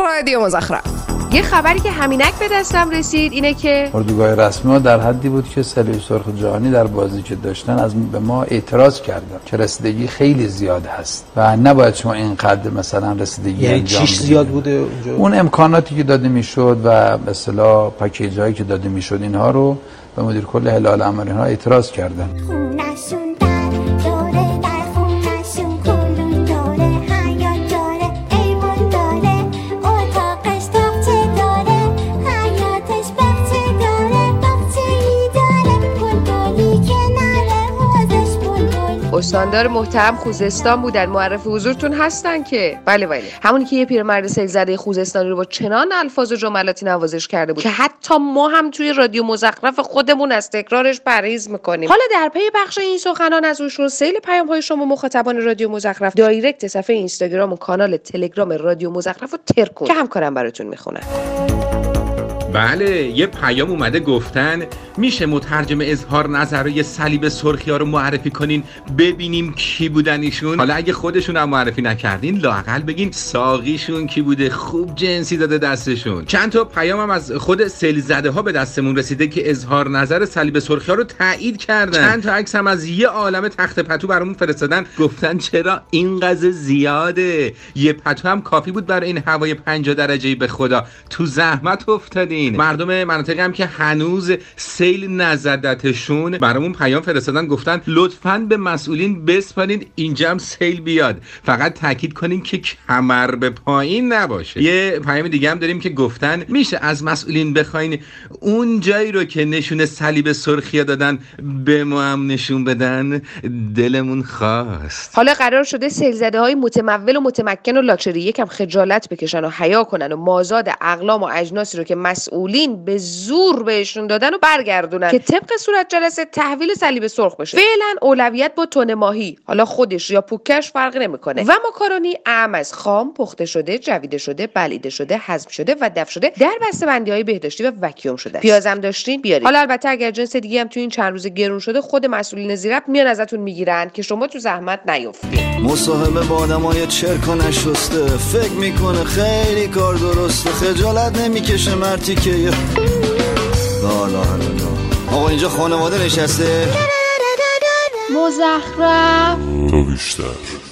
رادیو مزخرف یه خبری که همینک به دستم رسید اینه که اردوگاه رسمی ها در حدی بود که صلیب سرخ جهانی در بازی که داشتن از به ما اعتراض کردن. که رسیدگی خیلی زیاد هست و نباید شما اینقدر مثلا رسیدگی یعنی انجام چیش. زیاد بوده اونجا؟ اون امکاناتی که داده می‌شد و به اصطلاح پکیج هایی که داده می‌شد اینها رو به مدیر کل هلال امر اینها اعتراض کردن. استاندار محترم خوزستان بودن. معرف حضورتون هستن که. بله بله. همونی که یه پیرمرد سیل زده خوزستانی رو با چنان الفاظ و جملاتی نوازش کرده بود که حتی ما هم توی رادیو مزخرف خودمون از تکرارش پرهیز می‌کنیم. حالا در پی بخش این سخنان از اوشون سیل پیام های شما مخاطبان رادیو مزخرف direct صفحه اینستاگرام و کانال تلگرام رادیو مزخرف رو ترکوند که همکارم براتون می‌خونن. بله یه پیام اومده گفتن میشه مترجم اظهار نظرهای صلیب سرخی ها رو معرفی کنین ببینیم کی بودن ایشون. حالا اگه خودشون هم معرفی نکردین لاقل بگین ساقیشون کی بوده خوب جنسی داده دستشون. چند تا پیام هم از خود سیل زده ها به دستمون رسیده که اظهار نظر صلیب سرخی ها رو تایید کردن. چند تا عکس هم از یه عالم تخت پتو برامون فرستادن. گفتن چرا این قضیه زیاده؟ یه پتو هم کافی بود برای این هوای 50 درجه به خدا. تو زحمت افتادین مردم مناطقی هم که هنوز سیل نزدتشون برامون پیام فرستادن گفتن لطفا به مسئولین بسپارین اینجا هم سیل بیاد. فقط تاکید کنین که کمر به پایین نباشه. یه پیام دیگه هم داریم که گفتن میشه از مسئولین بخواین اون جایی رو که نشون صلیب سرخیا دادن به ما هم نشون بدن. دلمون خواست. حالا قرار شده سیلزده های متمول و متمکن و لاکچری یکم خجالت بکشن و حیا کنن و مازاد اقلام و اجناسی رو که مسئولین به زور بهشون دادن و برگردونن. که طبق صورت جلسه تحویل صلیب سرخ بشه. فعلا اولویت با تن ماهی. حالا خودش یا پوکش فرقی نمی‌کنه. و ماکارونی اعم از خام پخته شده جویده شده بلیده شده هضم شده و دف شده در بسته های بهداشتی و وکیوم شده است. پیازم داشتین؟ بیارید حالا البته اگر جنس دیگه هم تو این چند روز گرون شده خود مسئولین زیرب میان ازتون می‌گیرن که شما تو زحمت نیفتید. مصاحبه با آدمای چرک و نشسته. فکر می‌کنه خیلی کار درسته. خجالت نمی‌کشه مرتی که لا لا لا آقا اینجا خانواده نشسته؟ مزخرف. تو بیشتر.